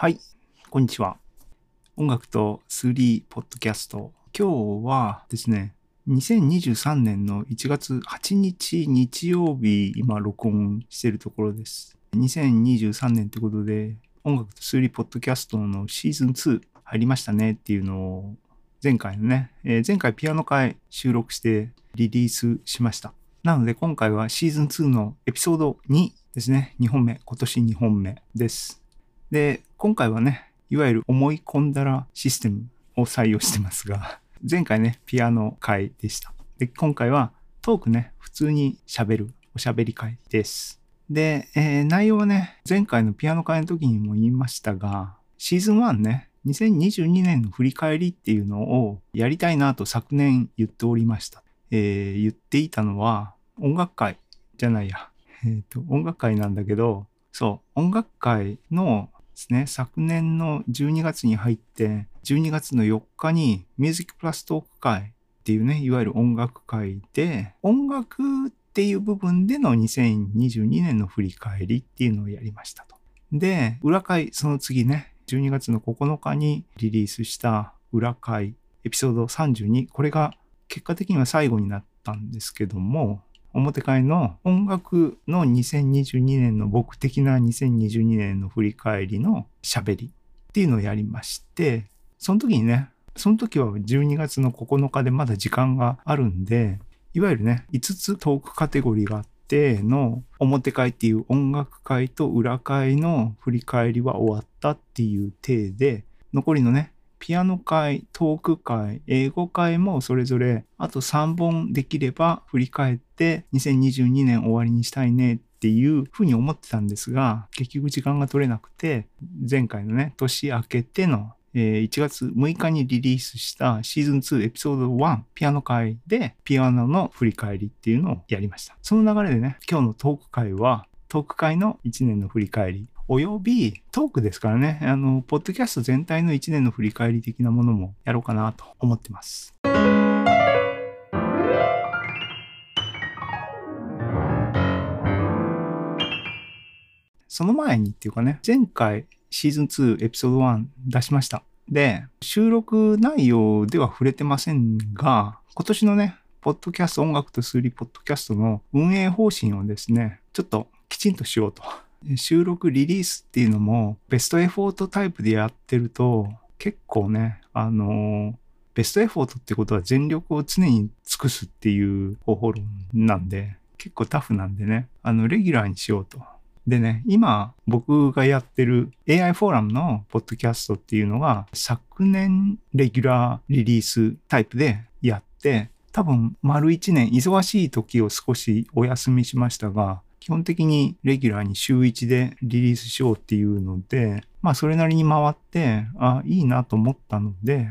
はい。こんにちは。音楽と数理ポッドキャスト。今日はですね、2023年の1月8日日曜日、今録音してるところです。2023年ってことで、音楽と数理ポッドキャストのシーズン2入りましたねっていうのを前回のね、えー、前回ピアノ会収録してリリースしました。なので今回はシーズン2のエピソード2ですね。2本目、今年2本目です。で、今回はね、いわゆる思い込んだらシステムを採用してますが、前回ね、ピアノ会でした。で、今回はトークね、普通に喋るおしゃべり会です。で、えー、内容はね、前回のピアノ会の時にも言いましたが、シーズン1ね、2022年の振り返りっていうのをやりたいなと昨年言っておりました。えー、言っていたのは、音楽会じゃないや。えっ、ー、と、音楽会なんだけど、そう、音楽会のですね、昨年の12月に入って、12月の4日にミュージックプラストーク会っていうね、いわゆる音楽会で、音楽っていう部分での2022年の振り返りっていうのをやりましたと。で、裏会、その次ね、12月の9日にリリースした裏会、エピソード32、これが結果的には最後になったんですけども、表会の音楽の2022年の僕的な2022年の振り返りの喋りっていうのをやりまして、その時にね、その時は12月の9日でまだ時間があるんで、いわゆるね、5つトークカテゴリーがあっての表会っていう音楽会と裏会の振り返りは終わったっていう体で、残りのね、ピアノ会、トーク会、英語会もそれぞれあと3本できれば振り返って2022年終わりにしたいねっていうふうに思ってたんですが、結局時間が取れなくて、前回のね、年明けての1月6日にリリースしたシーズン2エピソード1ピアノ会でピアノの振り返りっていうのをやりました。その流れでね、今日のトーク会はトーク会の1年の振り返りおよびトークですからね、あの、ポッドキャスト全体の1年の振り返り的なものもやろうかなと思ってます。その前にっていうかね、前回シーズン2エピソード1出しました。で、収録内容では触れてませんが、今年のね、ポッドキャスト音楽と数理ポッドキャストの運営方針をですね、ちょっときちんとしようと収録リリースっていうのもベストエフォートタイプでやってると結構ね、あのベストエフォートってことは全力を常に尽くすっていう方法論なんで結構タフなんでね、あのレギュラーにしようと。でね、今僕がやってる AI フォーラムのポッドキャストっていうのが昨年レギュラーリリースタイプでやって多分丸1年忙しい時を少しお休みしましたが基本的にレギュラーに週1でリリースしようっていうので、まあそれなりに回って、あ、いいなと思ったので、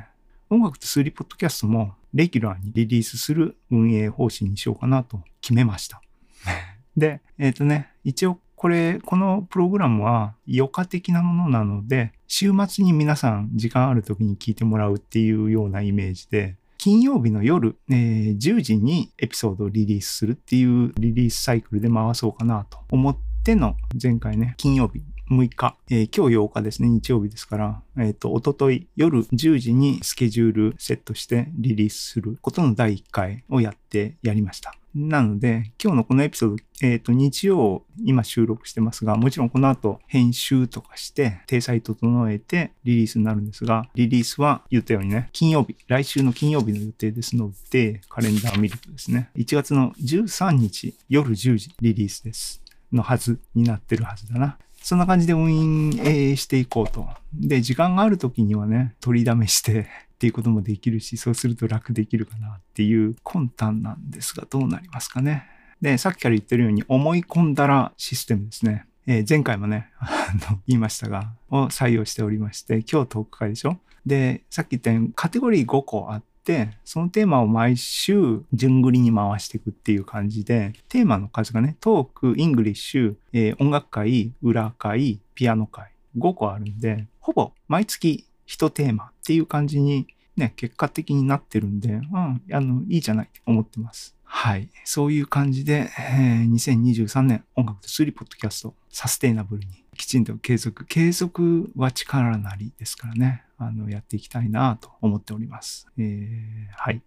音楽と数理ポッドキャストもレギュラーにリリースする運営方針にしようかなと決めました。で、えっ、ー、とね、一応これ、このプログラムは余暇的なものなので、週末に皆さん時間ある時に聞いてもらうっていうようなイメージで、金曜日の夜、えー、10時にエピソードをリリースするっていうリリースサイクルで回そうかなと思っての前回ね、金曜日6日、えー、今日8日ですね、日曜日ですから、えっ、ー、と、おととい夜10時にスケジュールセットしてリリースすることの第1回をやってやりました。なので、今日のこのエピソード、えっ、ー、と、日曜、今収録してますが、もちろんこの後編集とかして、体裁整えてリリースになるんですが、リリースは言ったようにね、金曜日、来週の金曜日の予定ですので、カレンダーを見るとですね、1月の13日夜10時リリースです。のはずになってるはずだな。そんな感じで運営していこうと。で、時間がある時にはね、取りだめしてっていうこともできるし、そうすると楽できるかなっていう魂胆なんですが、どうなりますかね。で、さっきから言ってるように、思い込んだらシステムですね。えー、前回もね、あの、言いましたが、を採用しておりまして、今日トーク回でしょで、さっき言ったようにカテゴリー5個あって、そのテーマを毎週順繰りに回していくっていう感じで、テーマの数がね、トーク、イングリッシュ、えー、音楽回、裏回、ピアノ回、5個あるんで、ほぼ毎月1テーマっていう感じにね、結果的になってるんで、うん、あの、いいじゃないって思ってます。はい。そういう感じで、えー、2023年音楽と数理ポッドキャストサステイナブルにきちんと継続、継続は力なりですからね、あの、やっていきたいなと思っております。えー、はい。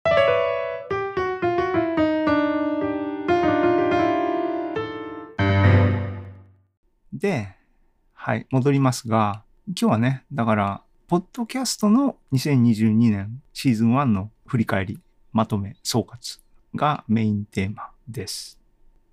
で、はい、戻りますが、今日はね、だから、ポッドキャストの2022年シーズン1の振り返り、まとめ、総括がメインテーマです。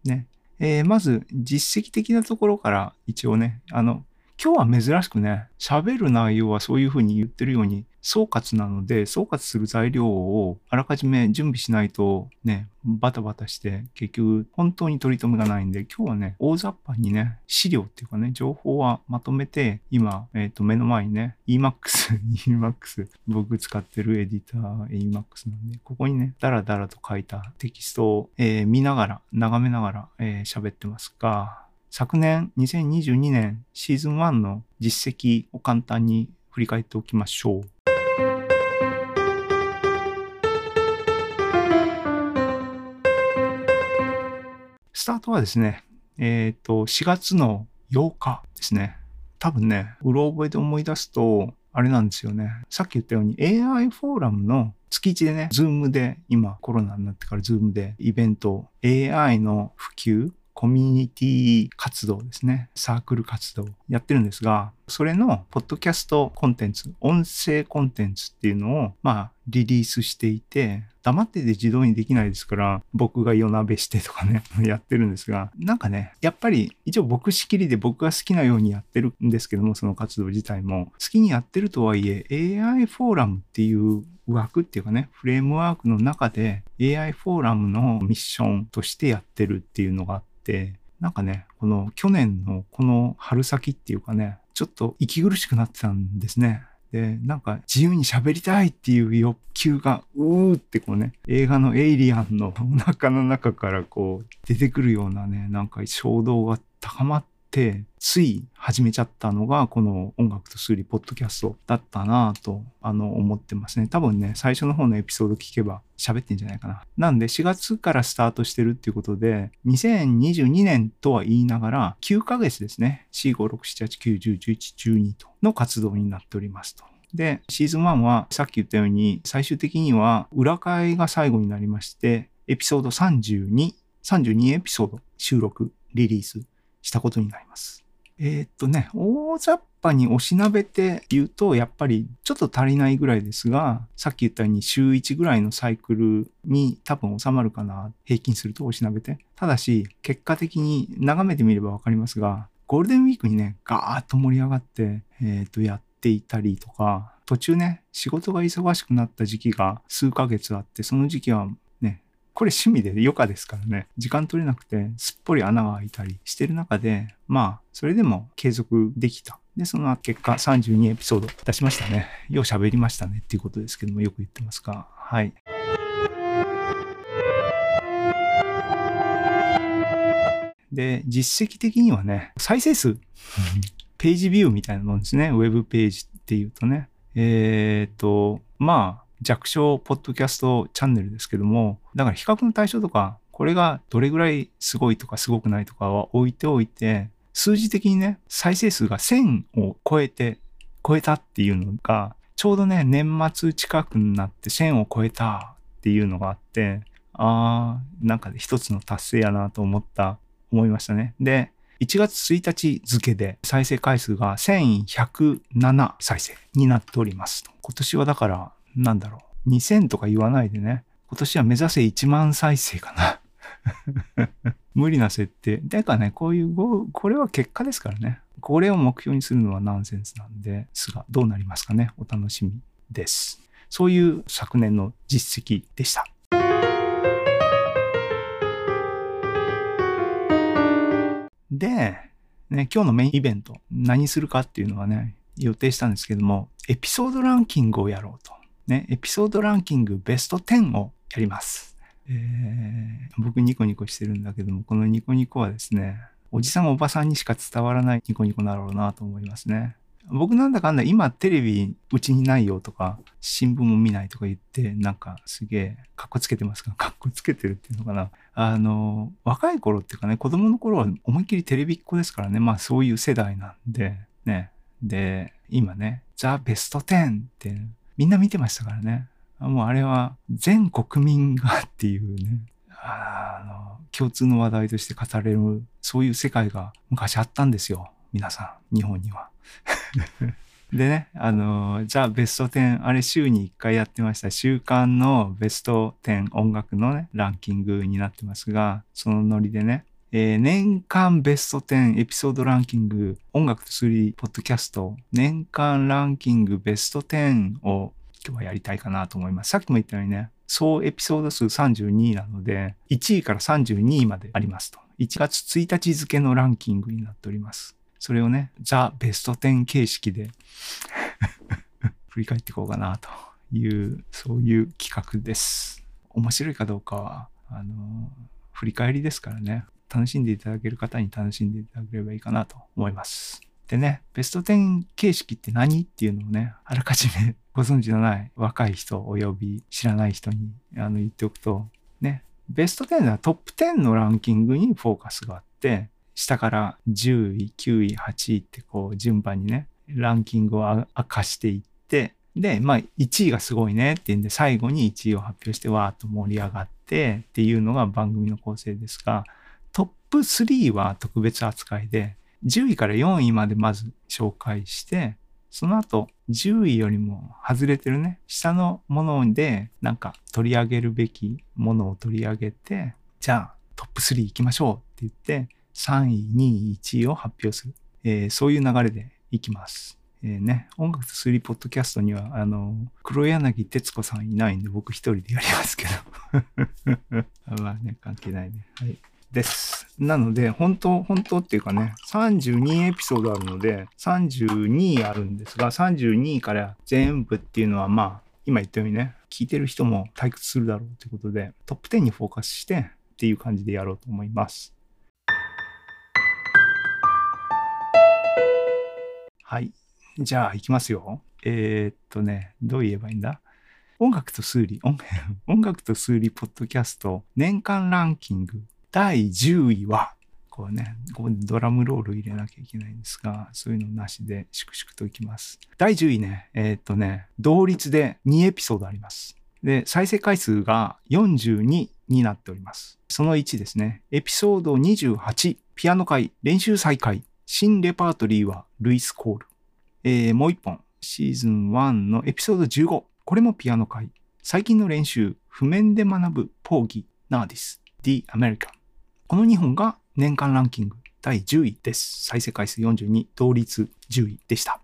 ね。えー、まず、実績的なところから一応ね、あの、今日は珍しくね、喋る内容はそういうふうに言ってるように総括なので、総括する材料をあらかじめ準備しないとね、バタバタして結局本当に取り留めがないんで、今日はね、大雑把にね、資料っていうかね、情報はまとめて、今、えっ、ー、と、目の前にね、EMAX、EMAX、僕使ってるエディター EMAX なんで、ここにね、ダラダラと書いたテキストを、えー、見ながら、眺めながら、えー、喋ってますが、昨年2022年シーズン1の実績を簡単に振り返っておきましょう。タートはですね、えっ、ー、と、4月の8日ですね。多分ね、うろ覚えで思い出すと、あれなんですよね。さっき言ったように AI フォーラムの月1でね、 Zoom で、今コロナになってから Zoom でイベント、AI の普及コミュニティ活動ですね。サークル活動やってるんですが、それのポッドキャストコンテンツ、音声コンテンツっていうのを、まあ、リリースしていて、黙ってて自動にできないですから、僕が夜なべしてとかね、やってるんですが、なんかね、やっぱり一応僕仕切りで僕が好きなようにやってるんですけども、その活動自体も、好きにやってるとはいえ、AI フォーラムっていう枠っていうかね、フレームワークの中で AI フォーラムのミッションとしてやってるっていうのがあって、なんかね、この去年のこの春先っていうかね、ちょっと息苦しくなってたんですね。で、なんか自由に喋りたいっていう欲求が、うーってこうね、映画のエイリアンのお腹の中からこう出てくるようなね、なんか衝動が高まっ、て、つい始めちゃったのが、この音楽と数理ポッドキャストだったなぁと、あの、思ってますね。多分ね、最初の方のエピソード聞けば喋ってんじゃないかな。なんで、4月からスタートしてるっていうことで、2022年とは言いながら、9ヶ月ですね。4、5、6、7、8、9、10、11、12との活動になっておりますと。で、シーズン1はさっき言ったように最終的には裏会が最後になりまして、エピソード32、32エピソード収録、リリースしたことになります。えー、っとね、大雑把におしなべて言うと、やっぱりちょっと足りないぐらいですが、さっき言ったように週1ぐらいのサイクルに多分収まるかな。平均するとおしなべて。ただし、結果的に眺めてみればわかりますが、ゴールデンウィークにね、ガーッと盛り上がって、えー、っと、やっていたりとか、途中ね、仕事が忙しくなった時期が数ヶ月あって、その時期はこれ趣味で余暇ですからね、時間取れなくてすっぽり穴が開いたりしてる中で、まあ、それでも継続できた。で、その結果32エピソード出しましたね。よう喋りましたねっていうことですけども、よく言ってますが、はい。で、実績的にはね、再生数、ページビューみたいなもんですね。ウェブページっていうとね。えっ、ー、と、まあ、弱小ポッドキャストチャンネルですけども、だから比較の対象とか、これがどれぐらいすごいとかすごくないとかは置いておいて、数字的にね、再生数が1000を超えて、超えたっていうのが、ちょうどね、年末近くになって1000を超えたっていうのがあって、あー、なんか一つの達成やなと思った、思いましたね。で、1月1日付で再生回数が1107再生になっております。今年はだからなんだろう、2000とか言わないでね、今年は目指せ1万再生かな。無理な設定。てかね、こういう、これは結果ですからね。これを目標にするのはナンセンスなんですが、どうなりますかね。お楽しみです。そういう昨年の実績でした。で、ね、今日のメインイベント、何するかっていうのはね、予定したんですけども、エピソードランキングをやろうと。ね、エピソードランキングベスト10をやります。えー、僕ニコニコしてるんだけども、このニコニコはですね、おじさんおばさんにしか伝わらないニコニコだろうなと思いますね。僕なんだかんだ今テレビうちにないよとか、新聞も見ないとか言って、なんかすげえ、かっこつけてますか？かっこつけてるっていうのかな？あの、若い頃っていうかね、子供の頃は思いっきりテレビっ子ですからね、まあそういう世代なんで、ね。で、今ね、ザ・ベスト10ってみんな見てましたからね。もうあれは全国民がっていうね、あの、共通の話題として語れる、そういう世界が昔あったんですよ。皆さん、日本には。でね、あの、ザ・ベスト10、あれ週に1回やってました。週間のベスト10音楽のね、ランキングになってますが、そのノリでね、えー、年間ベスト10エピソードランキング、音楽とスリーポッドキャスト、年間ランキングベスト10を今日はやりたいかなと思います。さっきも言ったようにね、総エピソード数32なので、1位から32位までありますと。1月1日付のランキングになっております。それをね、ザ・ベスト10形式で 振り返っていこうかなという、そういう企画です。面白いかどうかは、あの、振り返りですからね、楽しんでいただける方に楽しんでいただければいいかなと思います。でね、ベスト10形式って何っていうのをね、あらかじめご存知のない若い人及び知らない人にあの言っておくと、ね、ベスト10ではトップ10のランキングにフォーカスがあって、下から10位、9位、8位ってこう順番にね、ランキングを明かしていって、で、まあ1位がすごいねっていうんで最後に1位を発表してわーっと盛り上がってっていうのが番組の構成ですが、トップ3は特別扱いで、10位から4位までまず紹介して、その後10位よりも外れてるね、下のものでなんか取り上げるべきものを取り上げて、じゃあトップ3行きましょうって言って、3位、2位、1位を発表する。えー、そういう流れでいきます。えー、ね、音楽とスリーポッドキャストには、あの、黒柳徹子さんいないんで僕一人でやりますけど。まあね、関係ないね。はい。です。なので、本当、本当っていうかね、32エピソードあるので、32あるんですが、32から全部っていうのは、まあ、今言ったようにね、聞いてる人も退屈するだろうということで、トップ10にフォーカスしてっていう感じでやろうと思います。はい。じゃあ、行きますよ。えー、っとね、どう言えばいいんだ？音楽と数理、音楽と数理ポッドキャスト年間ランキング第10位は、こうね、ここでドラムロール入れなきゃいけないんですが、そういうのなしで粛々といきます。第10位ね、えー、っとね、同率で2エピソードあります。で、再生回数が42になっております。その1ですね、エピソード28、ピアノ会練習再開、新レパートリーはルイス・コール。えー、もう一本、シーズン1のエピソード15、これもピアノ会。最近の練習、譜面で学ぶポーギ、ナーディス、The American。この2本が年間ランキング第10位です。再生回数42、同率10位でした。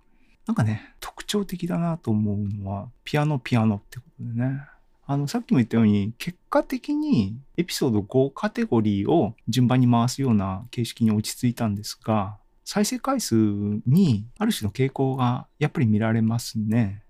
なんかね、特徴的だなと思うのは、ピアノピアノってことでね。あの、さっきも言ったように、結果的にエピソード5カテゴリーを順番に回すような形式に落ち着いたんですが、再生回数にある種の傾向がやっぱり見られますね。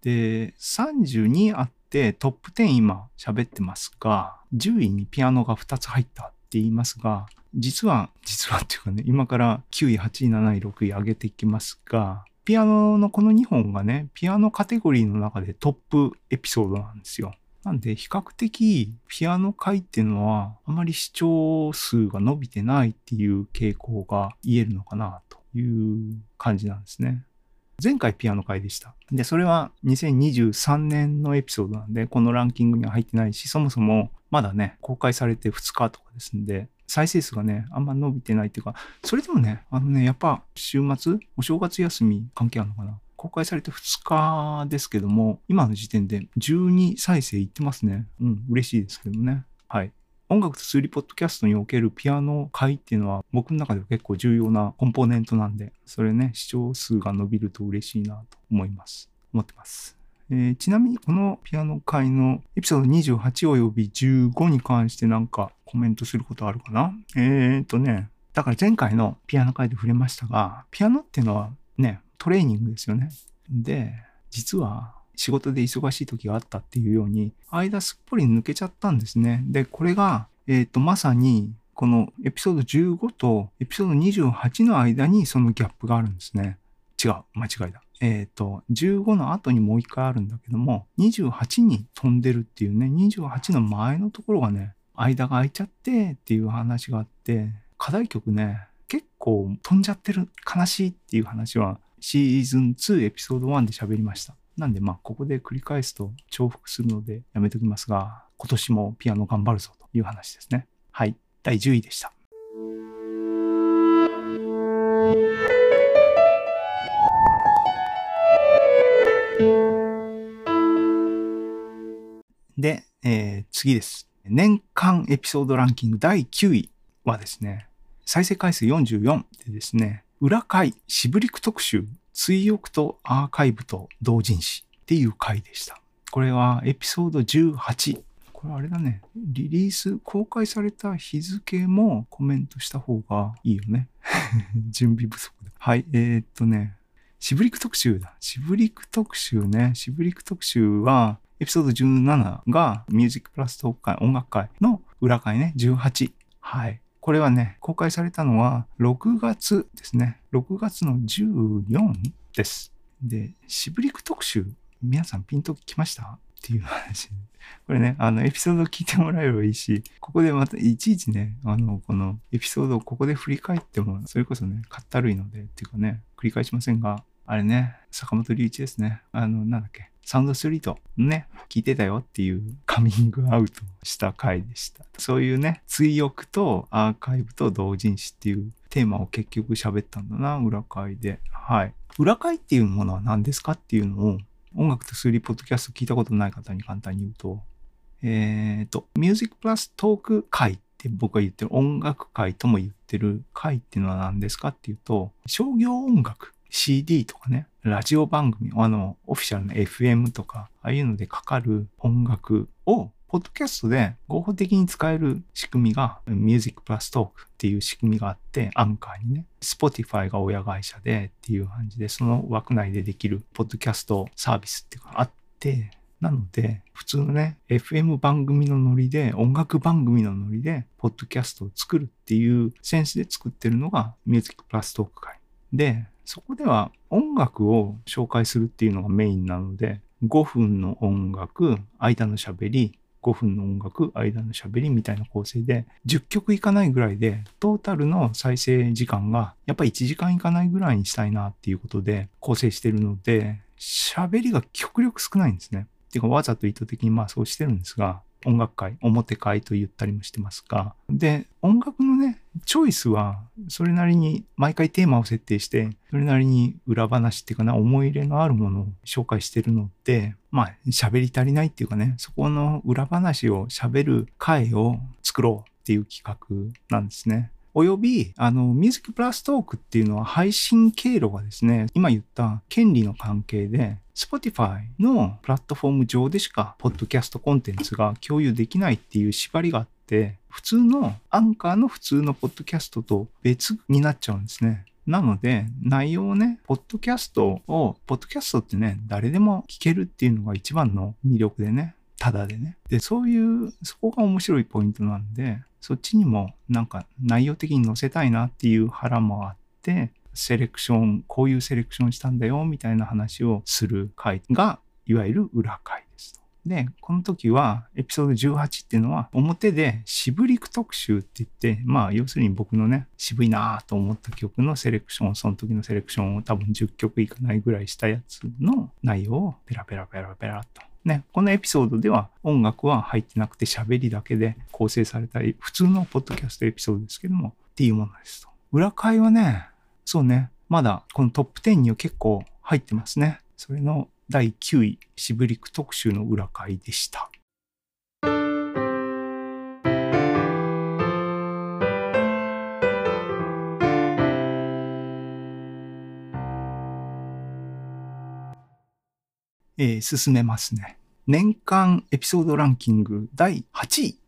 で、32あってトップ10今喋ってますが、10位にピアノが2つ入ったって言いますが、実は、実はっていうかね、今から9位、8位、7位、6位上げていきますが、ピアノのこの2本がね、ピアノカテゴリーの中でトップエピソードなんですよ。なんで、比較的、ピアノ回っていうのは、あまり視聴数が伸びてないっていう傾向が言えるのかなという感じなんですね。前回ピアノ回でした。で、それは2023年のエピソードなんで、このランキングには入ってないし、そもそもまだね、公開されて2日とかですんで、再生数がね、あんま伸びてないっていうか、それでもね、あのね、やっぱ週末、お正月休み関係あるのかな公開されて2日ですけども、今の時点で12再生いってますね。うん、嬉しいですけどね。はい。音楽と数理ポッドキャストにおけるピアノ会っていうのは僕の中では結構重要なコンポーネントなんで、それね、視聴数が伸びると嬉しいなと思います。思ってます。えー、ちなみにこのピアノ会のエピソード28及び15に関してなんかコメントすることあるかな？えーとね、だから前回のピアノ会で触れましたが、ピアノっていうのはね、トレーニングですよね。で、実は仕事で忙しい時があったっていうように、間すっぽり抜けちゃったんですね。で、これが、えっ、ー、と、まさにこのエピソード15とエピソード28の間にそのギャップがあるんですね。違う、間違いだ。えっ、と、15の後にもう一回あるんだけども、28に飛んでるっていうね、28の前のところがね、間が空いちゃってっていう話があって、課題曲ね、結構飛んじゃってる、悲しいっていう話は、シーズン2エピソード1で喋りました。なんでまあ、ここで繰り返すと重複するのでやめときますが、今年もピアノ頑張るぞという話ですね。はい。第10位でした。で、えー、次です。年間エピソードランキング第9位はですね、再生回数44でですね、裏回、シブリク特集、追憶とアーカイブと同人誌っていう回でした。これはエピソード18。これあれだね。リリース、公開された日付もコメントした方がいいよね。準備不足だ。はい、えー、っとね、シブリック特集だ。シブリック特集ね。シブリック特集は、エピソード17がミュージックプラストーク会、音楽会の裏会ね、18。はい。これはね、公開されたのは6月ですね。6月の14です。で、シブリク特集、皆さんピンときました？っていう話。これね、あの、エピソード聞いてもらえればいいし、ここでまたいちいちね、あの、このエピソードをここで振り返っても、それこそね、かったるいので、っていうかね、繰り返しませんが、あれね、坂本龍一ですね。あの、なんだっけ、サウンドスリートね、聞いてたよっていうカミングアウトした回でした。そういうね、追憶とアーカイブと同人誌っていうテーマを結局喋ったんだな、裏会で。はい。裏会っていうものは何ですかっていうのを、音楽と数理ポッドキャスト聞いたことない方に簡単に言うと、えっ、ー、と、ミュージックプラストーク会って僕が言ってる音楽会とも言ってる会っていうのは何ですかっていうと、商業音楽 CD とかね、ラジオ番組、あの、オフィシャルの FM とか、ああいうのでかかる音楽を、ポッドキャストで合法的に使える仕組みが、ミュージックプラストークっていう仕組みがあって、アンカーにね、Spotify が親会社でっていう感じで、その枠内でできるポッドキャストサービスっていうかあって、なので、普通のね、FM 番組のノリで、音楽番組のノリで、ポッドキャストを作るっていうセンスで作ってるのが、ミュージックプラストーク会。で、そこでは音楽を紹介するっていうのがメインなので、5分の音楽、間の喋り、5分の音楽、間の喋りみたいな構成で、10曲いかないぐらいで、トータルの再生時間が、やっぱ1時間いかないぐらいにしたいなっていうことで構成してるので、喋りが極力少ないんですね。っていうか、わざと意図的にまあそうしてるんですが、音楽会、表会と言ったりもしてますが、で、音楽のね、チョイスは、それなりに毎回テーマを設定して、それなりに裏話っていうかな、思い入れのあるものを紹介してるので、まあ、喋り足りないっていうかね、そこの裏話を喋る会を作ろうっていう企画なんですね。および、あの、ミュージックプラストークっていうのは配信経路がですね、今言った権利の関係で、Spotify のプラットフォーム上でしか、ポッドキャストコンテンツが共有できないっていう縛りがあって、普通のアンカーの普通のポッドキャストと別になっちゃうんですね。なので、内容をね、ポッドキャストを、ポッドキャストってね、誰でも聞けるっていうのが一番の魅力でね、ただでね。で、そういう、そこが面白いポイントなんで、そっちにもなんか内容的に載せたいなっていう腹もあって、セレクション、こういうセレクションしたんだよ、みたいな話をする回が、いわゆる裏回です。で、この時は、エピソード18っていうのは、表で渋リク特集って言って、まあ、要するに僕のね、渋いなと思った曲のセレクション、その時のセレクションを多分10曲いかないぐらいしたやつの内容をペラペラペラペラと。ね、このエピソードでは音楽は入ってなくて喋りだけで構成されたり、普通のポッドキャストエピソードですけども、っていうものですと。裏会はね、そうね。まだこのトップ10には結構入ってますね。それの第9位、シブリク特集の裏回でした。えー、進めますね。年間エピソードランキング第8位。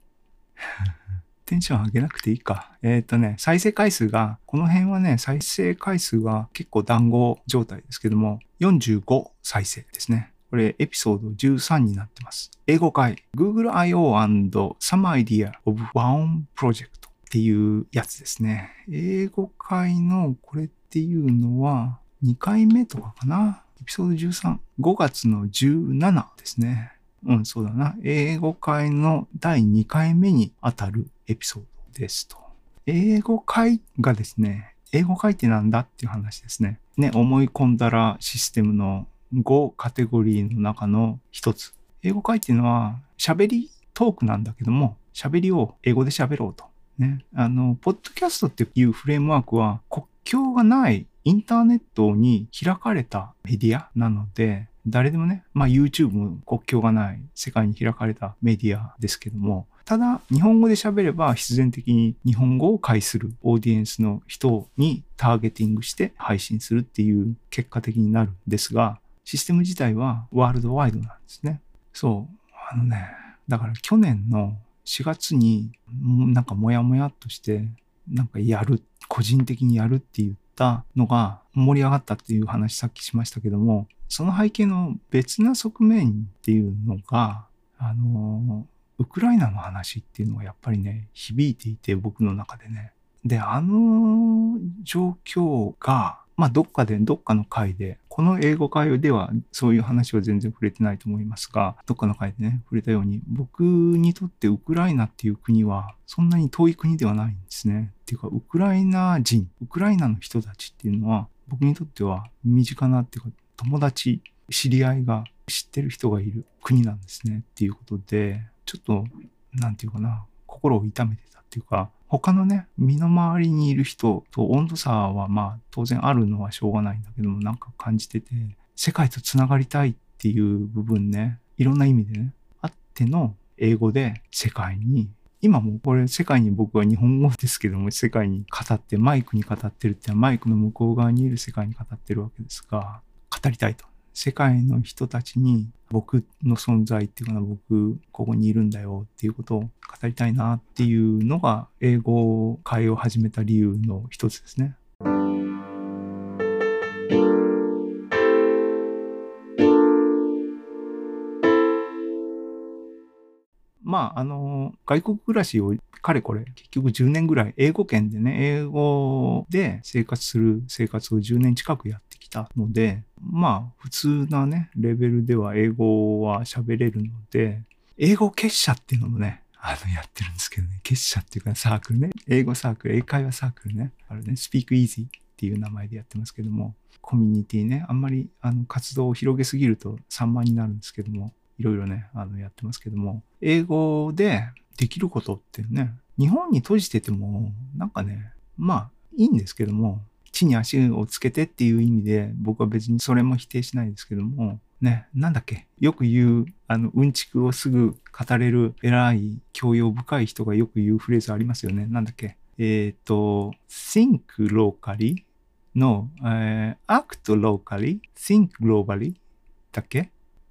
テンション上げなくていいか。えっ、ー、とね、再生回数が、この辺はね、再生回数が結構団子状態ですけども、45再生ですね。これエピソード13になってます。英語会 Google I.O. and Some Idea of One Project っていうやつですね。英語会のこれっていうのは、2回目とかかな。エピソード13。5月の17ですね。うん、そうだな。英語会の第2回目にあたるエピソードですと。英語会がですね、英語会ってなんだっていう話ですね。ね、思い込んだらシステムの5カテゴリーの中の一つ。英語会っていうのは喋りトークなんだけども、喋りを英語で喋ろうと。ね。あの、ポッドキャストっていうフレームワークは国境がないインターネットに開かれたメディアなので、誰でもね、まあ YouTube も国境がない世界に開かれたメディアですけども、ただ日本語で喋れば必然的に日本語を介するオーディエンスの人にターゲティングして配信するっていう結果的になるんですが、システム自体はワールドワイドなんですね。そう。あのね、だから去年の4月になんかモヤモヤっとしてなんかやる、個人的にやるって言ったのが盛り上がったっていう話さっきしましたけども、その背景の別な側面っていうのが、あの、ウクライナの話っていうのがやっぱりね、響いていて僕の中でね。で、あの状況が、まあ、どっかで、どっかの回で、この英語会ではそういう話は全然触れてないと思いますが、どっかの回でね、触れたように、僕にとってウクライナっていう国は、そんなに遠い国ではないんですね。っていうか、ウクライナ人、ウクライナの人たちっていうのは、僕にとっては身近なっていうか、友達、知り合いが知ってる人がいる国なんですね。っていうことで、ちょっと、なんていうかな、心を痛めてたっていうか、他のね、身の回りにいる人と温度差はまあ当然あるのはしょうがないんだけども、なんか感じてて、世界と繋がりたいっていう部分ね、いろんな意味でね、あっての英語で世界に、今もこれ世界に僕は日本語ですけども、世界に語って、マイクに語ってるってマイクの向こう側にいる世界に語ってるわけですが、語りたいと。世界の人たちに僕の存在っていうかな、僕、ここにいるんだよっていうことを語りたいなっていうのが、英語会を始めた理由の一つですね。まあ、あの、外国暮らしをかれこれ、結局10年ぐらい、英語圏でね、英語で生活する生活を10年近くやったので、まあ、普通なね、レベルでは英語は喋れるので、英語結社っていうのもね、あの、やってるんですけどね、結社っていうかサークルね、英語サークル、英会話サークルね、あれね、Speak Easy っていう名前でやってますけども、コミュニティね、あんまりあの活動を広げすぎると散漫になるんですけども、いろいろね、あの、やってますけども、英語でできることってね、日本に閉じてても、なんかね、まあ、いいんですけども、地に足をつけてっていう意味で、僕は別にそれも否定しないですけども、ね、なんだっけ、よく言う、あの、うんちくをすぐ語れる偉い、教養深い人がよく言うフレーズありますよね。なんだっけ？えっ、ー、と、think locally の、えー、act locally, think globally だっけ？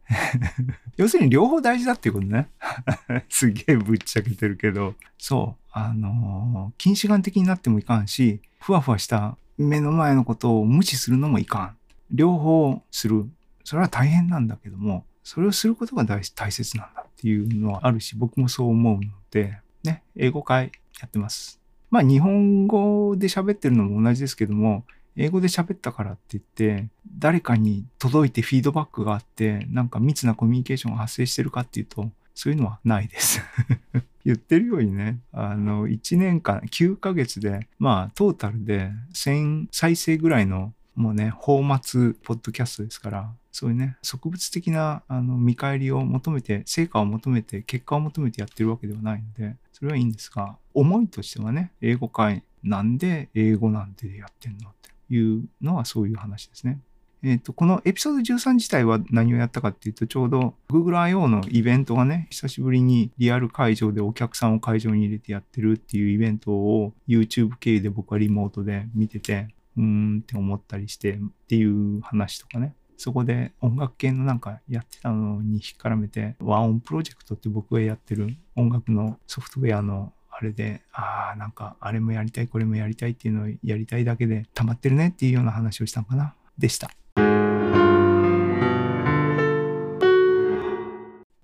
要するに両方大事だっていうことね。すげえぶっちゃけてるけど。そう。あのー、近視眼的になってもいかんし、ふわふわした目の前のことを無視するのもいかん。両方する。それは大変なんだけども、それをすることが大切なんだっていうのはあるし、僕もそう思うので、ね、英語会やってます。まあ日本語で喋ってるのも同じですけども、英語で喋ったからって言って、誰かに届いてフィードバックがあって、なんか密なコミュニケーションが発生してるかっていうと、そういうのはないです 言ってるようにね、あの、1年間、9ヶ月で、まあ、トータルで1000再生ぐらいの、もうね、放末ポッドキャストですから、そういうね、植物的なあの見返りを求めて、成果を求めて、結果を求めてやってるわけではないので、それはいいんですが、思いとしてはね、英語会なんで英語なんてやってんのっていうのはそういう話ですね。え、ー、と、このエピソード13自体は何をやったかっていうと、ちょうど Google I.O. のイベントがね、久しぶりにリアル会場でお客さんを会場に入れてやってるっていうイベントを YouTube 経由で僕はリモートで見てて、うーんって思ったりしてっていう話とかね。そこで音楽系のなんかやってたのに引っ絡めて、ワンオンプロジェクトって僕がやってる音楽のソフトウェアのあれで、ああ、なんか、あれもやりたい、これもやりたいっていうのをやりたいだけで溜まってるねっていうような話をしたのかな。でした。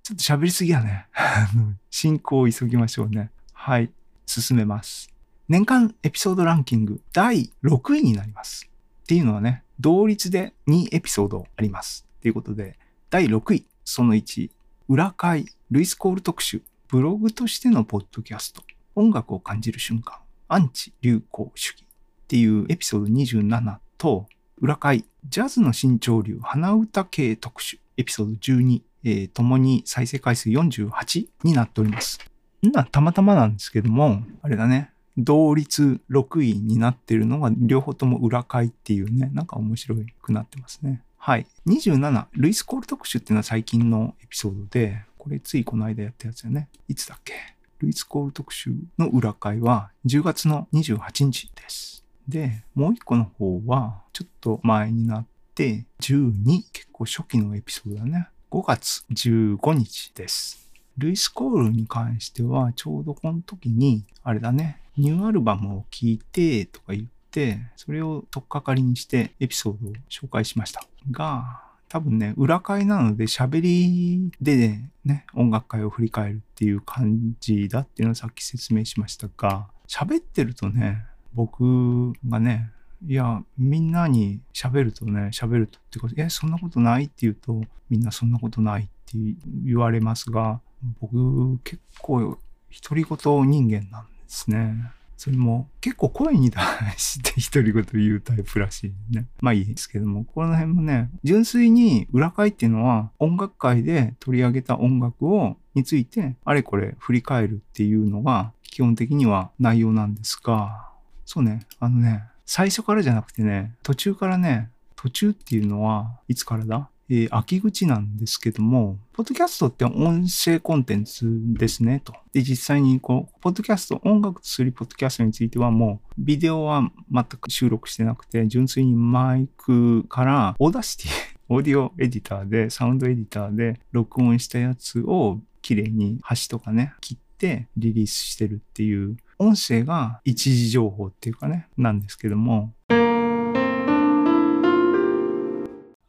ちょっと喋りすぎやね。進行を急ぎましょうね。はい。進めます。年間エピソードランキング第6位になります。っていうのはね、同率で2エピソードあります。ということで、第6位、その1、裏会、ルイスコール特集、ブログとしてのポッドキャスト、音楽を感じる瞬間、アンチ流行主義っていうエピソード27と、裏会、ジャズの新潮流、花歌系特集、エピソード12、えー、ともに再生回数48になっております。な、たまたまなんですけども、あれだね、同率6位になってるのが両方とも裏会っていうね、なんか面白くなってますね。はい。27、ルイスコール特集っていうのは最近のエピソードで、これついこの間やったやつだよね。いつだっけ？ルイスコール特集の裏会は10月の28日です。で、もう一個の方はちょっと前になって12、結構初期のエピソードだね。5月15日です。ルイスコールに関してはちょうどこの時に、あれだね、ニューアルバムを聴いてとか言って、それを取っかかりにしてエピソードを紹介しました。が、多分ね、裏会なので喋りでね、音楽会を振り返るっていう感じだっていうのをさっき説明しましたが、喋ってるとね、僕がね、いや、みんなに喋るとね、喋るとってこと、え、そんなことないって言うと、みんなそんなことないって言われますが、僕結構独り言人間なんですね。それも結構声に出して独り言言うタイプらしいね。まあいいですけども、この辺もね、純粋に裏会っていうのは音楽会で取り上げた音楽を、についてあれこれ振り返るっていうのが基本的には内容なんですが、そうね、あのね、最初からじゃなくてね、途中からね、途中っていうのはいつからだ？えー、秋口なんですけども、ポッドキャストって音声コンテンツですね、と。で、実際にこう、ポッドキャスト、音楽と数理ポッドキャストについてはもう、ビデオは全く収録してなくて、純粋にマイクから Audacity、オーディオエディターで、サウンドエディターで録音したやつを綺麗に端とかね、切ってリリースしてるっていう、音声が一次情報っていうかね、なんですけども、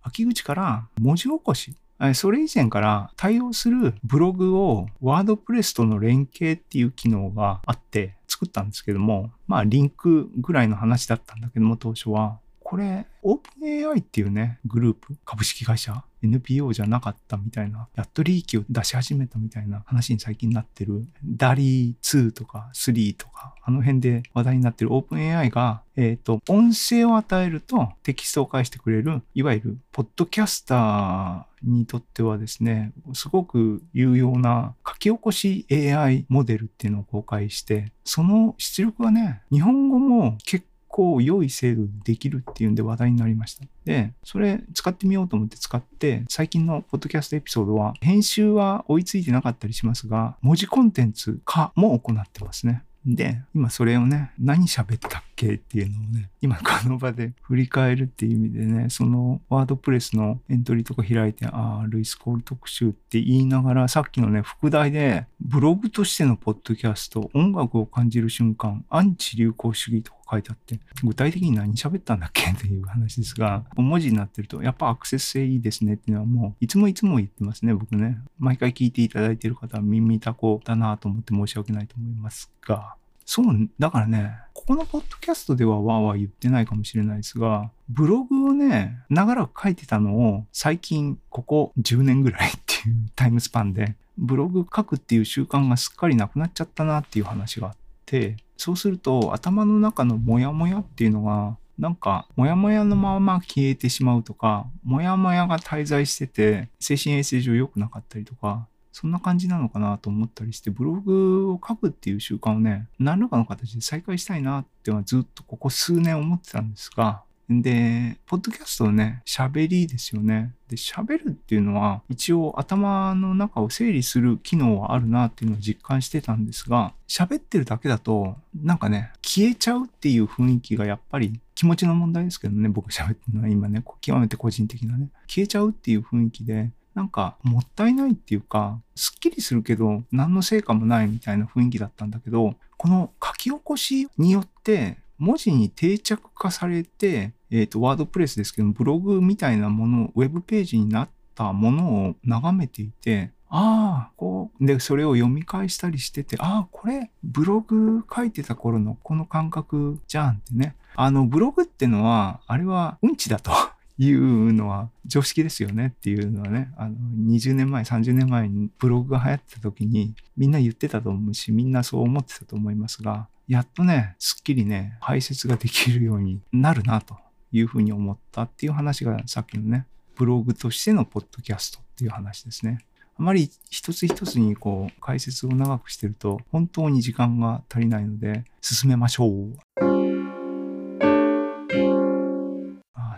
秋口から文字起こし、それ以前から対応するブログをワードプレスとの連携っていう機能があって作ったんですけども、まあリンクぐらいの話だったんだけども当初は、これ OpenAI っていうね、グループ、株式会社 NPO じゃなかったみたいな、やっと利益を出し始めたみたいな話に最近なってる、ダリー2とか3とか、あの辺で話題になってる OpenAI が、えっ、ー、と、音声を与えるとテキストを返してくれる、いわゆる、ポッドキャスターにとってはですね、すごく有用な書き起こし AI モデルっていうのを公開して、その出力がね、日本語も結構構良い精度でできるっていうんで話題になりました。で、それ使ってみようと思って使って、最近のポッドキャストエピソードは、編集は追いついてなかったりしますが、文字コンテンツ化も行ってますね。で、今それをね、何喋ったっけっていうのをね、今この場で振り返るっていう意味でね、そのワードプレスのエントリーとか開いて、ああ、ルイスコール特集って言いながら、さっきのね、副題で、ブログとしてのポッドキャスト、音楽を感じる瞬間、アンチ流行主義とか書いてあって、具体的に何喋ったんだっけ？っていう話ですが、文字になってると、やっぱアクセス性いいですねっていうのはもう、いつもいつも言ってますね、僕ね。毎回聞いていただいてる方は耳たこだなと思って申し訳ないと思いますが、そう、だからね、ここのポッドキャストではわーわー言ってないかもしれないですが、ブログをね、長らく書いてたのを最近ここ10年ぐらいっていうタイムスパンで、ブログ書くっていう習慣がすっかりなくなっちゃったなっていう話があって、そうすると頭の中のモヤモヤっていうのがなんか、モヤモヤのまま消えてしまうとか、モヤモヤが滞在してて、精神衛生上良くなかったりとか、そんな感じなのかなと思ったりして、ブログを書くっていう習慣をね、何らかの形で再開したいなってはずっとここ数年思ってたんですが、で、ポッドキャストのね、喋りですよね。で、喋るっていうのは、一応頭の中を整理する機能はあるなっていうのを実感してたんですが、喋ってるだけだと、なんかね、消えちゃうっていう雰囲気がやっぱり気持ちの問題ですけどね、僕喋ってるのは今ね、極めて個人的なね、消えちゃうっていう雰囲気で、なんかもったいないっていうか、すっきりするけど何の成果もないみたいな雰囲気だったんだけど、この書き起こしによって文字に定着化されて、えっ、ー、と、ワードプレスですけど、ブログみたいなもの、ウェブページになったものを眺めていて、ああ、こう、で、それを読み返したりしてて、ああ、これ、ブログ書いてた頃のこの感覚じゃんってね。あの、ブログってのは、あれはうんちだと。いうのは常識ですよねっていうのはね、あの、20年前、30年前にブログが流行った時にみんな言ってたと思うし、みんなそう思ってたと思いますが、やっとね、すっきりね、排泄ができるようになるなというふうに思ったっていう話がさっきのね、ブログとしてのポッドキャストっていう話ですね。あまり一つ一つにこう解説を長くしてると本当に時間が足りないので進めましょう。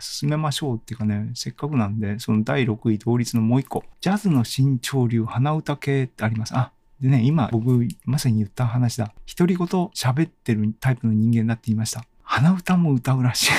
進めましょうっていうかね、せっかくなんで、その第6位同率のもう一個。ジャズの新潮流、鼻歌系ってあります。あ、でね、今僕まさに言った話だ。独り言喋ってるタイプの人間だって言いました。鼻歌も歌うらしい。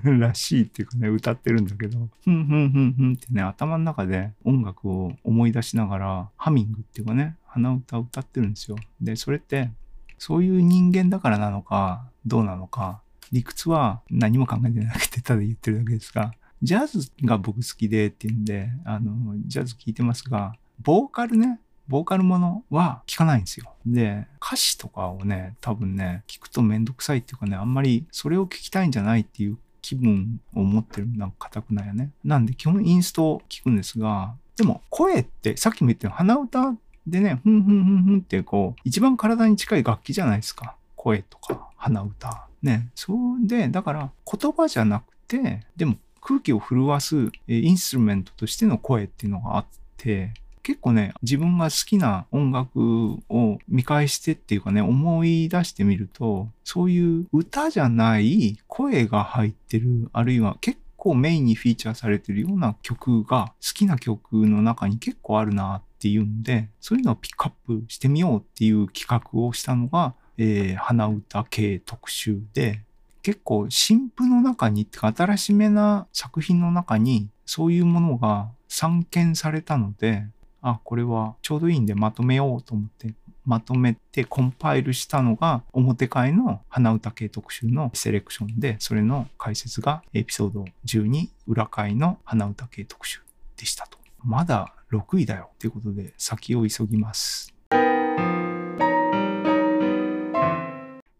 らしいっていうかね、歌ってるんだけど、ふんふんふんふんってね、頭の中で音楽を思い出しながら、ハミングっていうかね、鼻歌を歌ってるんですよ。で、それって、そういう人間だからなのか、どうなのか、理屈は何も考えてなくて、ただ言ってるだけですが、ジャズが僕好きでっていうんで、あの、ジャズ聴いてますが、ボーカルね、ボーカルものは聞かないんですよ。で、歌詞とかをね、多分ね、聞くとめんどくさいっていうかね、あんまりそれを聞きたいんじゃないっていう気分を持ってるなんか固くないよね。なんで基本インストを聞くんですが、でも声ってさっきも言ったように鼻歌でね、ふんふんふんふんってこう、一番体に近い楽器じゃないですか。声とか鼻歌。ね、そうで、だから言葉じゃなくて、でも空気を震わすインストゥルメントとしての声っていうのがあって、結構ね、自分が好きな音楽を見返してっていうかね、思い出してみると、そういう歌じゃない声が入ってる、あるいは結構メインにフィーチャーされてるような曲が好きな曲の中に結構あるなっていうんで、そういうのをピックアップしてみようっていう企画をしたのが、えー、鼻歌系特集で、結構新譜の中に、ってか新しめな作品の中に、そういうものが散見されたので、あ、これはちょうどいいんでまとめようと思って、まとめてコンパイルしたのが表会の鼻歌系特集のセレクションで、それの解説がエピソード12裏会の鼻歌系特集でしたと。まだ6位だよということで先を急ぎます。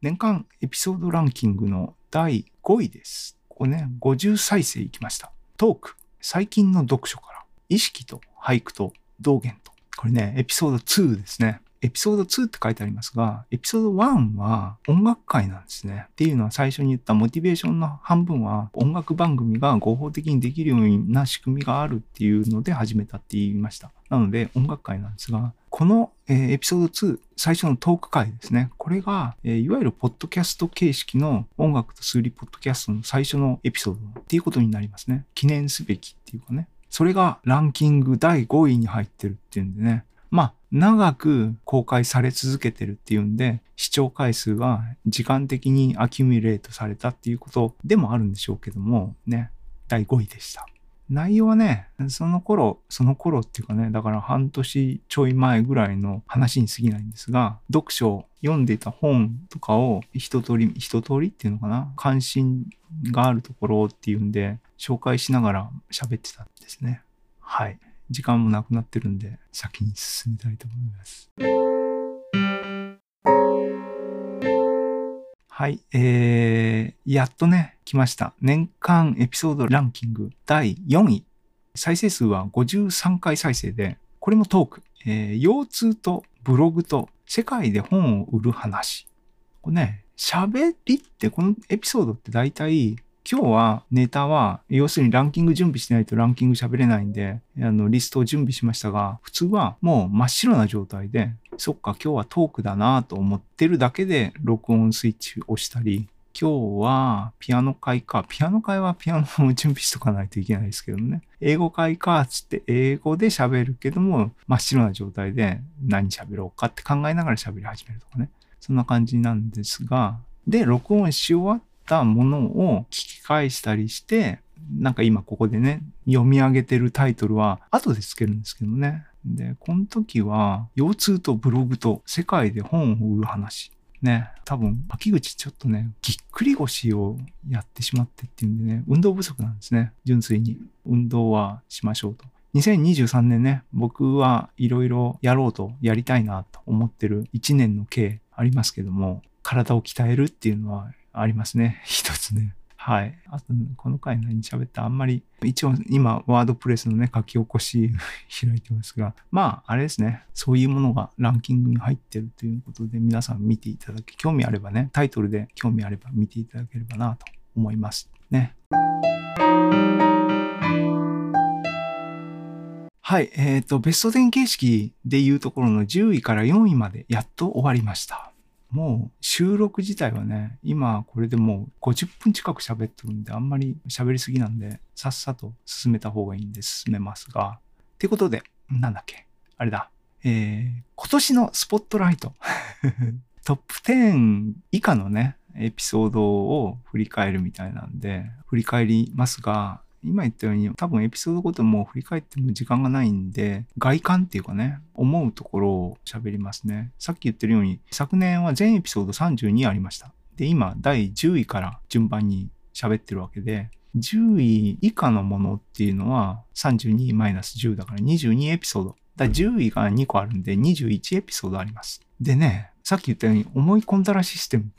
年間エピソードランキングの第5位です。ここね、50再生いきました。トーク、最近の読書から、意識と俳句と道元と。これね、エピソード2ですね。エピソード2って書いてありますが、エピソード1は音楽会なんですね。っていうのは最初に言ったモチベーションの半分は音楽番組が合法的にできるような仕組みがあるっていうので始めたって言いました。なので音楽会なんですが、この、えー、エピソード2、最初のトーク会ですね。これが、えー、いわゆるポッドキャスト形式の音楽と数理ポッドキャストの最初のエピソードっていうことになりますね。記念すべきっていうかね。それがランキング第5位に入ってるっていうんでね。まあ、長く公開され続けてるっていうんで、視聴回数が時間的にアキュミュレートされたっていうことでもあるんでしょうけども、ね、第5位でした。内容はね、その頃、その頃っていうかね、だから半年ちょい前ぐらいの話に過ぎないんですが、読書、読んでいた本とかを一通り、一通りっていうのかな、関心があるところっていうんで、紹介しながら喋ってたんですね。はい。時間もなくなってるんで、先に進みたいと思います。はい、えー、やっとね、来ました。年間エピソードランキング第4位。再生数は53回再生で、これもトーク。えー、腰痛とブログと世界で本を売る話。これね、喋りってこのエピソードって大体今日はネタは、要するにランキング準備しないとランキング喋れないんで、あの、リストを準備しましたが、普通はもう真っ白な状態で、そっか、今日はトークだなと思ってるだけで、録音スイッチを押したり、今日はピアノ会か。ピアノ会はピアノを準備しとかないといけないですけどね。英語会か、つって英語で喋るけども、真っ白な状態で何喋ろうかって考えながら喋り始めるとかね。そんな感じなんですが、で、録音し終わったものを聞き返したりして、なんか今ここでね、読み上げてるタイトルは後でつけるんですけどね。で、この時は、腰痛とブログと世界で本を売る話。ね、多分、秋口ちょっとね、ぎっくり腰をやってしまってっていうんでね、運動不足なんですね。純粋に。運動はしましょうと。2023年ね、僕はいろいろやろうと、やりたいなと思ってる1年の計ありますけども、体を鍛えるっていうのはありますね。一つね。はい。あと、この回何喋ったあんまり、一応今、ワードプレスのね、書き起こし 開いてますが、まあ、あれですね。そういうものがランキングに入ってるということで、皆さん見ていただき、興味あればね、タイトルで興味あれば見ていただければなと思います。ね。はい。えっ、ー、と、ベスト10形式でいうところの10位から4位までやっと終わりました。もう収録自体はね、今これでもう50分近く喋ってるんで、あんまり喋りすぎなんで、さっさと進めた方がいいんで進めますが。ってことで、なんだっけ？あれだ。えー、今年のスポットライト。トップ10以下のね、エピソードを振り返るみたいなんで、振り返りますが、今言ったように多分エピソードごとも振り返っても時間がないんで、外観っていうかね、思うところを喋りますね。さっき言ってるように、昨年は全エピソード32ありました。で、今、第10位から順番に喋ってるわけで、10位以下のものっていうのは32マイナス10だから22エピソード。だ10位が2個あるんで21エピソードあります。でね、さっき言ったように思い込んだらシステム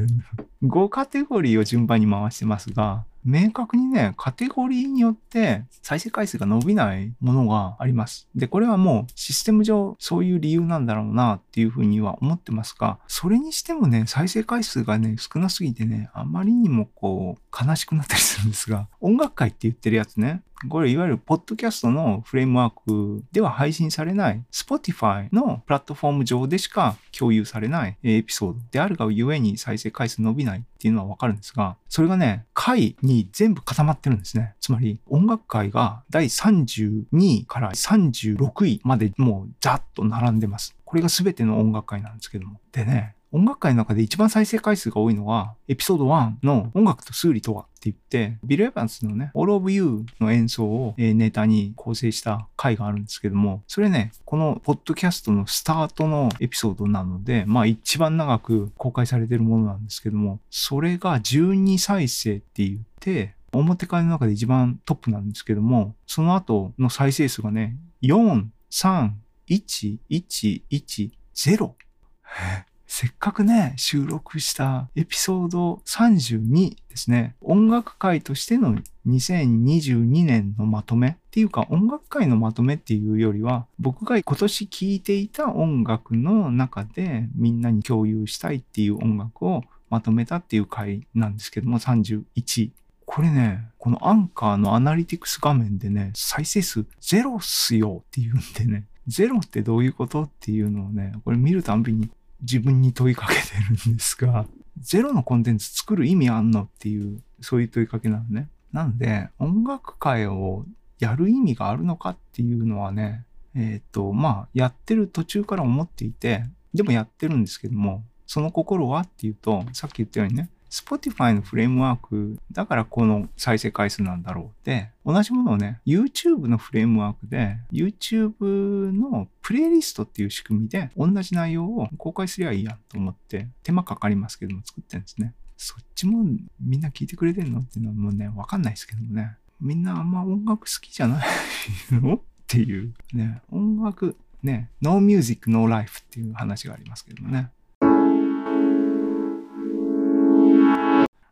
5カテゴリーを順番に回してますが、明確にね、カテゴリーによって再生回数が伸びないものがあります。で、これはもうシステム上そういう理由なんだろうなっていうふうには思ってますが、それにしてもね、再生回数がね、少なすぎてね、あまりにもこう、悲しくなったりするんですが、音楽界って言ってるやつね、これいわゆるポッドキャストのフレームワークでは配信されない Spotify のプラットフォーム上でしか共有されないエピソードであるがゆえに再生回数伸びないっていうのはわかるんですが、それがね、回に全部固まってるんですね。つまり音楽会が第32位から36位までもうざっと並んでます。これが全ての音楽会なんですけども。でね、音楽界の中で一番再生回数が多いのは、エピソード1の音楽と数理とはって言って、ビル・エヴァンスのね、All of You の演奏をネタに構成した回があるんですけども、それね、このポッドキャストのスタートのエピソードなので、まあ一番長く公開されてるものなんですけども、それが12再生って言って、表会の中で一番トップなんですけども、その後の再生数がね、4、3、1、1、1、0。せっかくね、収録したエピソード32ですね。音楽会としての2022年のまとめっていうか音楽会のまとめっていうよりは僕が今年聴いていた音楽の中でみんなに共有したいっていう音楽をまとめたっていう回なんですけども31。これね、このアンカーのアナリティクス画面でね、再生数ゼロっすよって言うんでね、ゼロってどういうことっていうのをね、これ見るたんびに自分に問いかけてるんですが、ゼロのコンテンツ作る意味あんのっていう、そういう問いかけなのね。なんで、音楽会をやる意味があるのかっていうのはね、えっ、ー、と、まあ、やってる途中から思っていて、でもやってるんですけども、その心はっていうと、さっき言ったようにね、Spotify のフレームワークだからこの再生回数なんだろうって、同じものをね、YouTube のフレームワークで、YouTube のプレイリストっていう仕組みで同じ内容を公開すりゃいいやと思って、手間かかりますけども作ってるんですね。そっちもみんな聞いてくれてんのっていうのはもうね、わかんないですけどもね。みんなあんま音楽好きじゃないの？っていう。ね、音楽、ね、No Music, No Life っていう話がありますけどもね。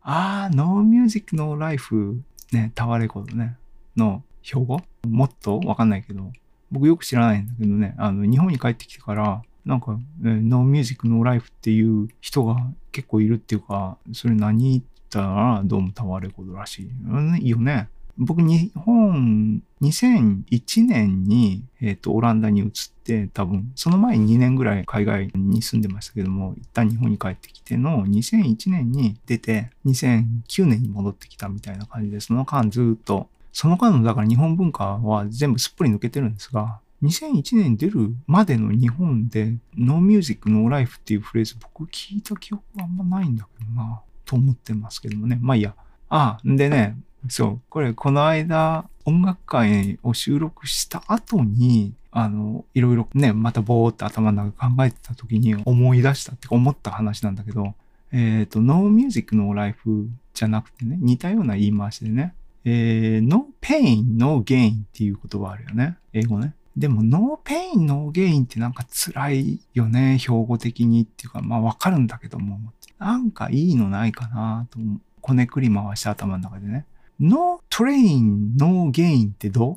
ああ、ノーミュージックノーライフ、ね、タワレコードね、の標語？もっと？わかんないけど、僕よく知らないんだけどね、あの、日本に帰ってきてから、なんか、ノーミュージックノーライフっていう人が結構いるっていうか、それ何言ったらどうもタワーレコードらしい。うん、いいよね。僕、日本、2001年に、えっ、ー、と、オランダに移って、多分、その前に2年ぐらい海外に住んでましたけども、一旦日本に帰ってきての2001年に出て、2009年に戻ってきたみたいな感じで、その間ずっと、その間の、だから日本文化は全部すっぽり抜けてるんですが、2001年に出るまでの日本で、ノーミュージック、ノーライフっていうフレーズ、僕聞いた記憶はあんまないんだけどな、と思ってますけどもね。まあいいや。ああ、んでね、そう、これこの間音楽会を収録した後に、あの、いろいろね、またぼーって頭の中考えてた時に思い出したって思った話なんだけど、えっ、ー、と、No Music No Life じゃなくてね、似たような言い回しでね、えー、No Pain No Gain っていう言葉あるよね。英語ね。でも、No Pain No Gain ってなんか辛いよね、標語的にっていうか、まあわかるんだけども、なんかいいのないかなと、こねくり回した頭の中でね。No train, no gain ってどう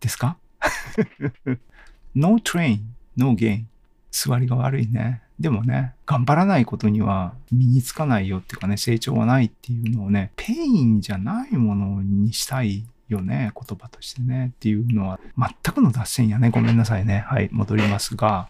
ですか ?No train, no gain. 座りが悪いね。でもね、頑張らないことには身につかないよっていうかね、成長はないっていうのをね、 pain じゃないものにしたいよね、言葉としてね、っていうのは、全くの脱線やね。ごめんなさいね。はい、戻りますが。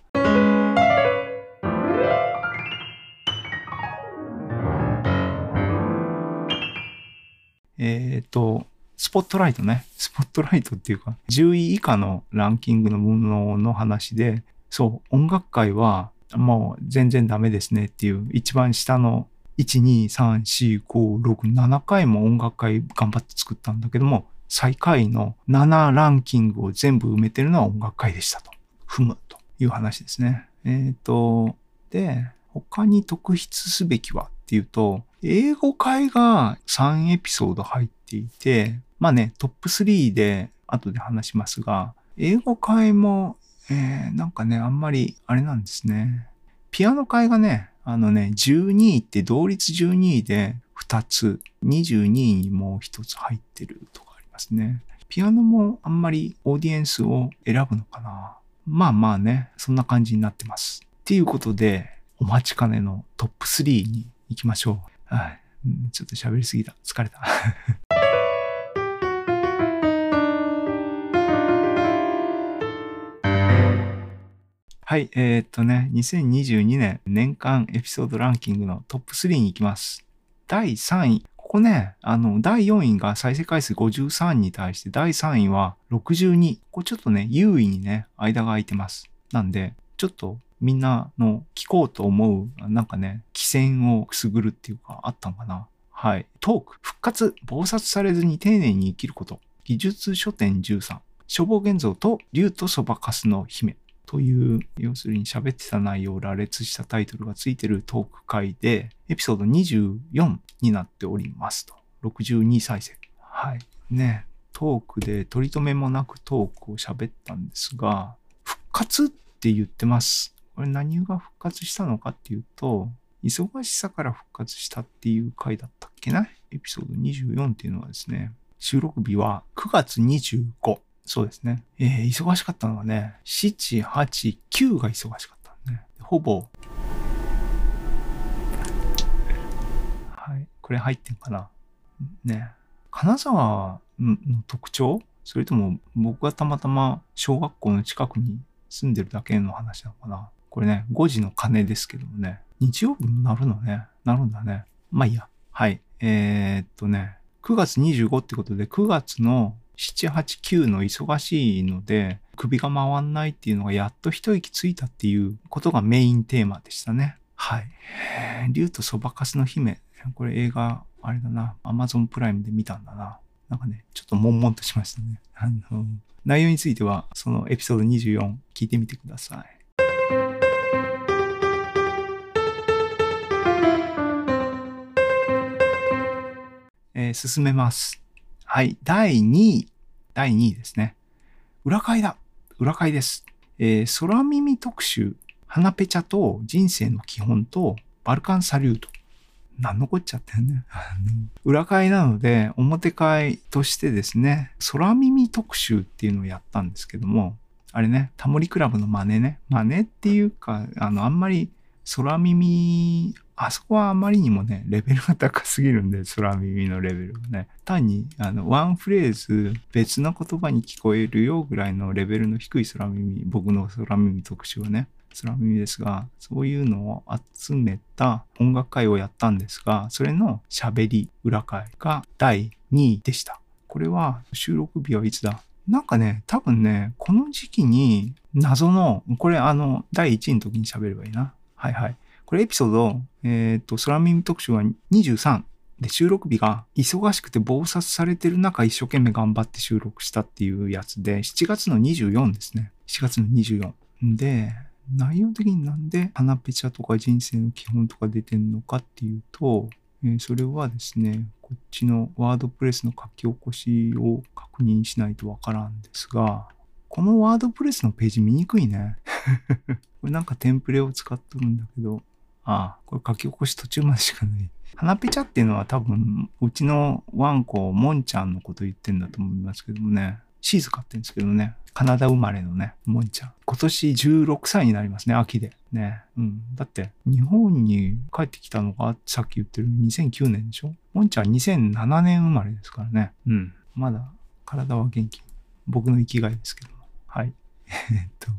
えっ、ー、と、スポットライトね。スポットライトっていうか、10位以下のランキングのものの話で、そう、音楽界はもう全然ダメですねっていう一番下の1、2、3、4、5、6、7回も音楽会頑張って作ったんだけども、最下位の7ランキングを全部埋めてるのは音楽会でしたと。踏むという話ですね。えっ、ー、と、で、他に特筆すべきはっていうと、英語会が3エピソード入っていて、まあね、トップ3で後で話しますが、英語会も、えー、なんかね、あんまりあれなんですね。ピアノ会がね、あのね、12位って同率12位で2つ、22位にもう1つ入ってるとかありますね。ピアノもあんまりオーディエンスを選ぶのかな。まあまあね、そんな感じになってます。っていうことで、お待ちかねのトップ3に行きましょう。はい。ちょっと喋りすぎた。疲れた。はい、えー、っとね、2022年年間エピソードランキングのトップ3に行きます。第3位。ここね、あの、第4位が再生回数53に対して、第3位は62。これちょっとね、優位にね、間が空いてます。なんで、ちょっとみんなの聞こうと思う、なんかね、規制をくすぐるっていうか、あったのかな。はい。トーク、復活、暴殺されずに丁寧に生きること。技術書店13。消防現像と竜とそばかすの姫。という、要するに喋ってた内容を羅列したタイトルがついてるトーク会で、エピソード24になっておりますと。62再生。はい。ね。トークで取り留めもなくトークを喋ったんですが、復活って言ってます。これ何が復活したのかっていうと、忙しさから復活したっていう回だったっけな？エピソード24っていうのはですね、収録日は9月25。そうですね。えー、忙しかったのはね、7、8、9が忙しかったね。ほぼ、はい。これ入ってんかな？ね。金沢の特徴？それとも僕がたまたま小学校の近くに住んでるだけの話なのかな？これね、5時の鐘ですけどもね。日曜日もなるのね。なるんだね。まあいいや。はい。えー、っとね、9月25ってことで、9月の7、8、9の忙しいので、首が回んないっていうのがやっと一息ついたっていうことがメインテーマでしたね。はい。竜とそばかすの姫。これ映画、あれだな。アマゾンプライムで見たんだな。なんかね、ちょっと悶々としましたね。あの、内容については、そのエピソード24聞いてみてください。えー、進めます。はい。第2位。第2位ですね。裏会だ。裏会です。えー、空耳特集。花ペチャと人生の基本とバルカンサリュート。何のこっちゃってんね。裏会なので、表会としてですね、空耳特集っていうのをやったんですけども、あれね、タモリクラブの真似ね。真似っていうか、あの、あんまり空耳あそこはあまりにもね、レベルが高すぎるんで、空耳のレベルがね。単に、あの、ワンフレーズ別の言葉に聞こえるよぐらいのレベルの低い空耳、僕の空耳特集はね、空耳ですが、そういうのを集めた音楽会をやったんですが、それの喋り裏会が第2位でした。これは収録日はいつだ？なんかね、多分ね、この時期に謎の、これあの、第1位の時に喋ればいいな。はいはい。これエピソード、えっ、ー、と、空耳特集は23で収録日が忙しくて暴殺されてる中一生懸命頑張って収録したっていうやつで、7月の24ですね。7月の24。で、内容的になんで花ペチャとか人生の基本とか出てんのかっていうと、えー、それはですね、こっちのワードプレスの書き起こしを確認しないとわからんですが、このワードプレスのページ見にくいね。これなんかテンプレを使っとるんだけど、ああ、これ書き起こし途中までしかない。花ペチャっていうのは多分、うちのワンコ、モンちゃんのこと言ってんだと思いますけどもね。シーズ飼ってるんですけどね。カナダ生まれのね、モンちゃん。今年16歳になりますね、秋で。ね。うん。だって、日本に帰ってきたのが、さっき言ってる2009年でしょ？モンちゃん2007年生まれですからね。うん。まだ、体は元気。僕の生きがいですけども。はい。えっと。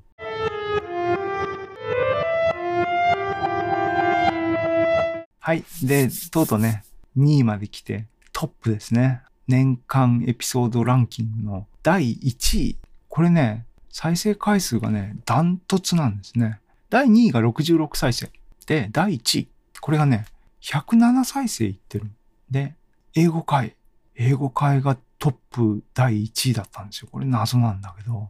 はい。で、とうとうね、2位まで来て、トップですね。年間エピソードランキングの第1位。これね、再生回数がね、ダントツなんですね。第2位が66再生。で、第1位。これがね、107再生いってる。で、英語会。英語会がトップ第1位だったんですよ。これ謎なんだけど。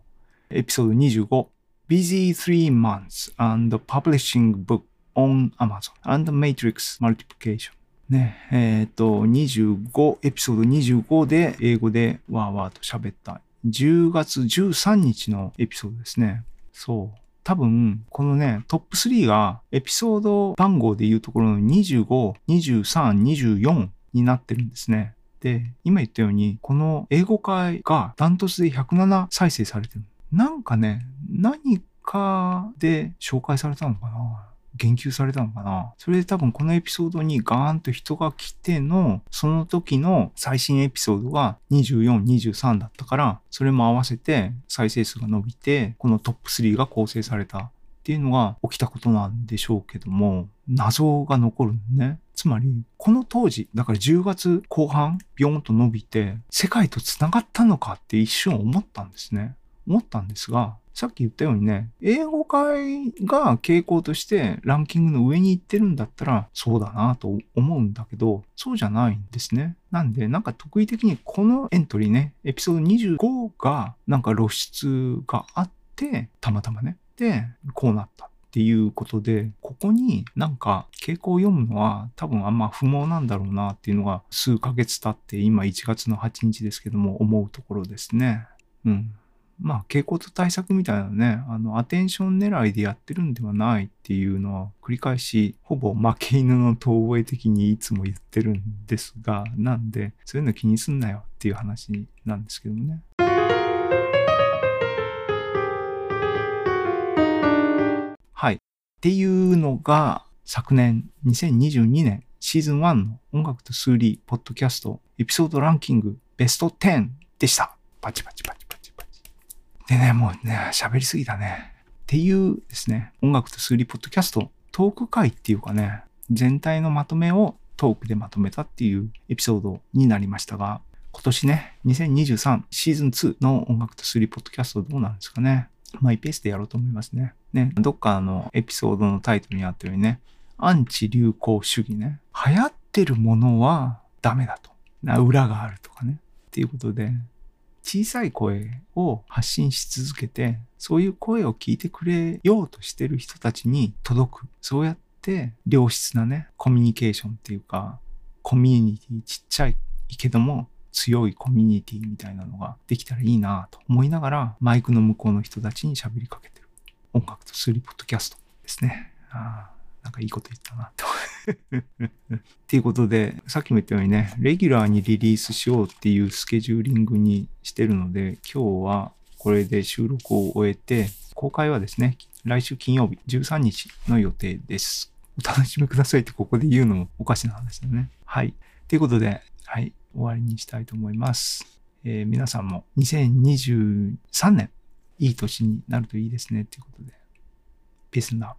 エピソード25。Busy three months and publishing book on Amazon and Matrix Multiplication ね、えっ、ー、と、25、エピソード25で英語でわーわーと喋った。10月13日のエピソードですね。そう。多分、このね、トップ3がエピソード番号でいうところの25、23、24になってるんですね。で、今言ったように、この英語会がダントツで107再生されてる。なんかね、何かで紹介されたのかな言及されたのかな？それで多分このエピソードにガーンと人が来ての、その時の最新エピソードが24、23だったから、それも合わせて再生数が伸びて、このトップ3が構成されたっていうのが起きたことなんでしょうけども、謎が残るね。つまり、この当時、だから10月後半、ビヨーンと伸びて、世界と繋がったのかって一瞬思ったんですね。思ったんですが、さっき言ったようにね、英語界が傾向としてランキングの上に行ってるんだったら、そうだなと思うんだけど、そうじゃないんですね。なんで、なんか特異的にこのエントリーね、エピソード25がなんか露出があって、たまたまね。で、こうなった。っていうことで、ここになんか傾向を読むのは多分あんま不毛なんだろうなっていうのが数ヶ月経って今1月の8日ですけども思うところですね。うん。まあ、傾向と対策みたいなね、あの、アテンション狙いでやってるんではないっていうのは、繰り返し、ほぼ負け犬の遠吠え的にいつも言ってるんですが、なんで、そういうの気にすんなよっていう話なんですけどもね。はい。っていうのが、昨年、2022年、シーズン1の音楽と数理、ポッドキャスト、エピソードランキング、ベスト10でした。パチパチパチ。でね、もうね、喋りすぎたね。っていうですね、音楽と数理ポッドキャスト、トーク会っていうかね、全体のまとめをトークでまとめたっていうエピソードになりましたが、今年ね、2023シーズン2の音楽と数理ポッドキャストどうなんですかね。マイペースでやろうと思いますね。ね、どっかのエピソードのタイトルにあったようにね、アンチ流行主義ね。流行ってるものはダメだと。裏があるとかね。っていうことで、小さい声を発信し続けて、そういう声を聞いてくれようとしてる人たちに届く。そうやって良質なね、コミュニケーションっていうか、コミュニティ、ちっちゃいけども強いコミュニティみたいなのができたらいいなと思いながら、マイクの向こうの人たちに喋りかけてる。音楽とスリーポッドキャストですね。ああなんかいいこと言ったなと。っていうことで、さっきも言ったようにね、レギュラーにリリースしようっていうスケジューリングにしてるので、今日はこれで収録を終えて、公開はですね、来週金曜日13日の予定です。お楽しみくださいってここで言うのもおかしな話だね。はい。ということで、はい、終わりにしたいと思います。えー、皆さんも2023年、いい年になるといいですね。ということで、ペースな。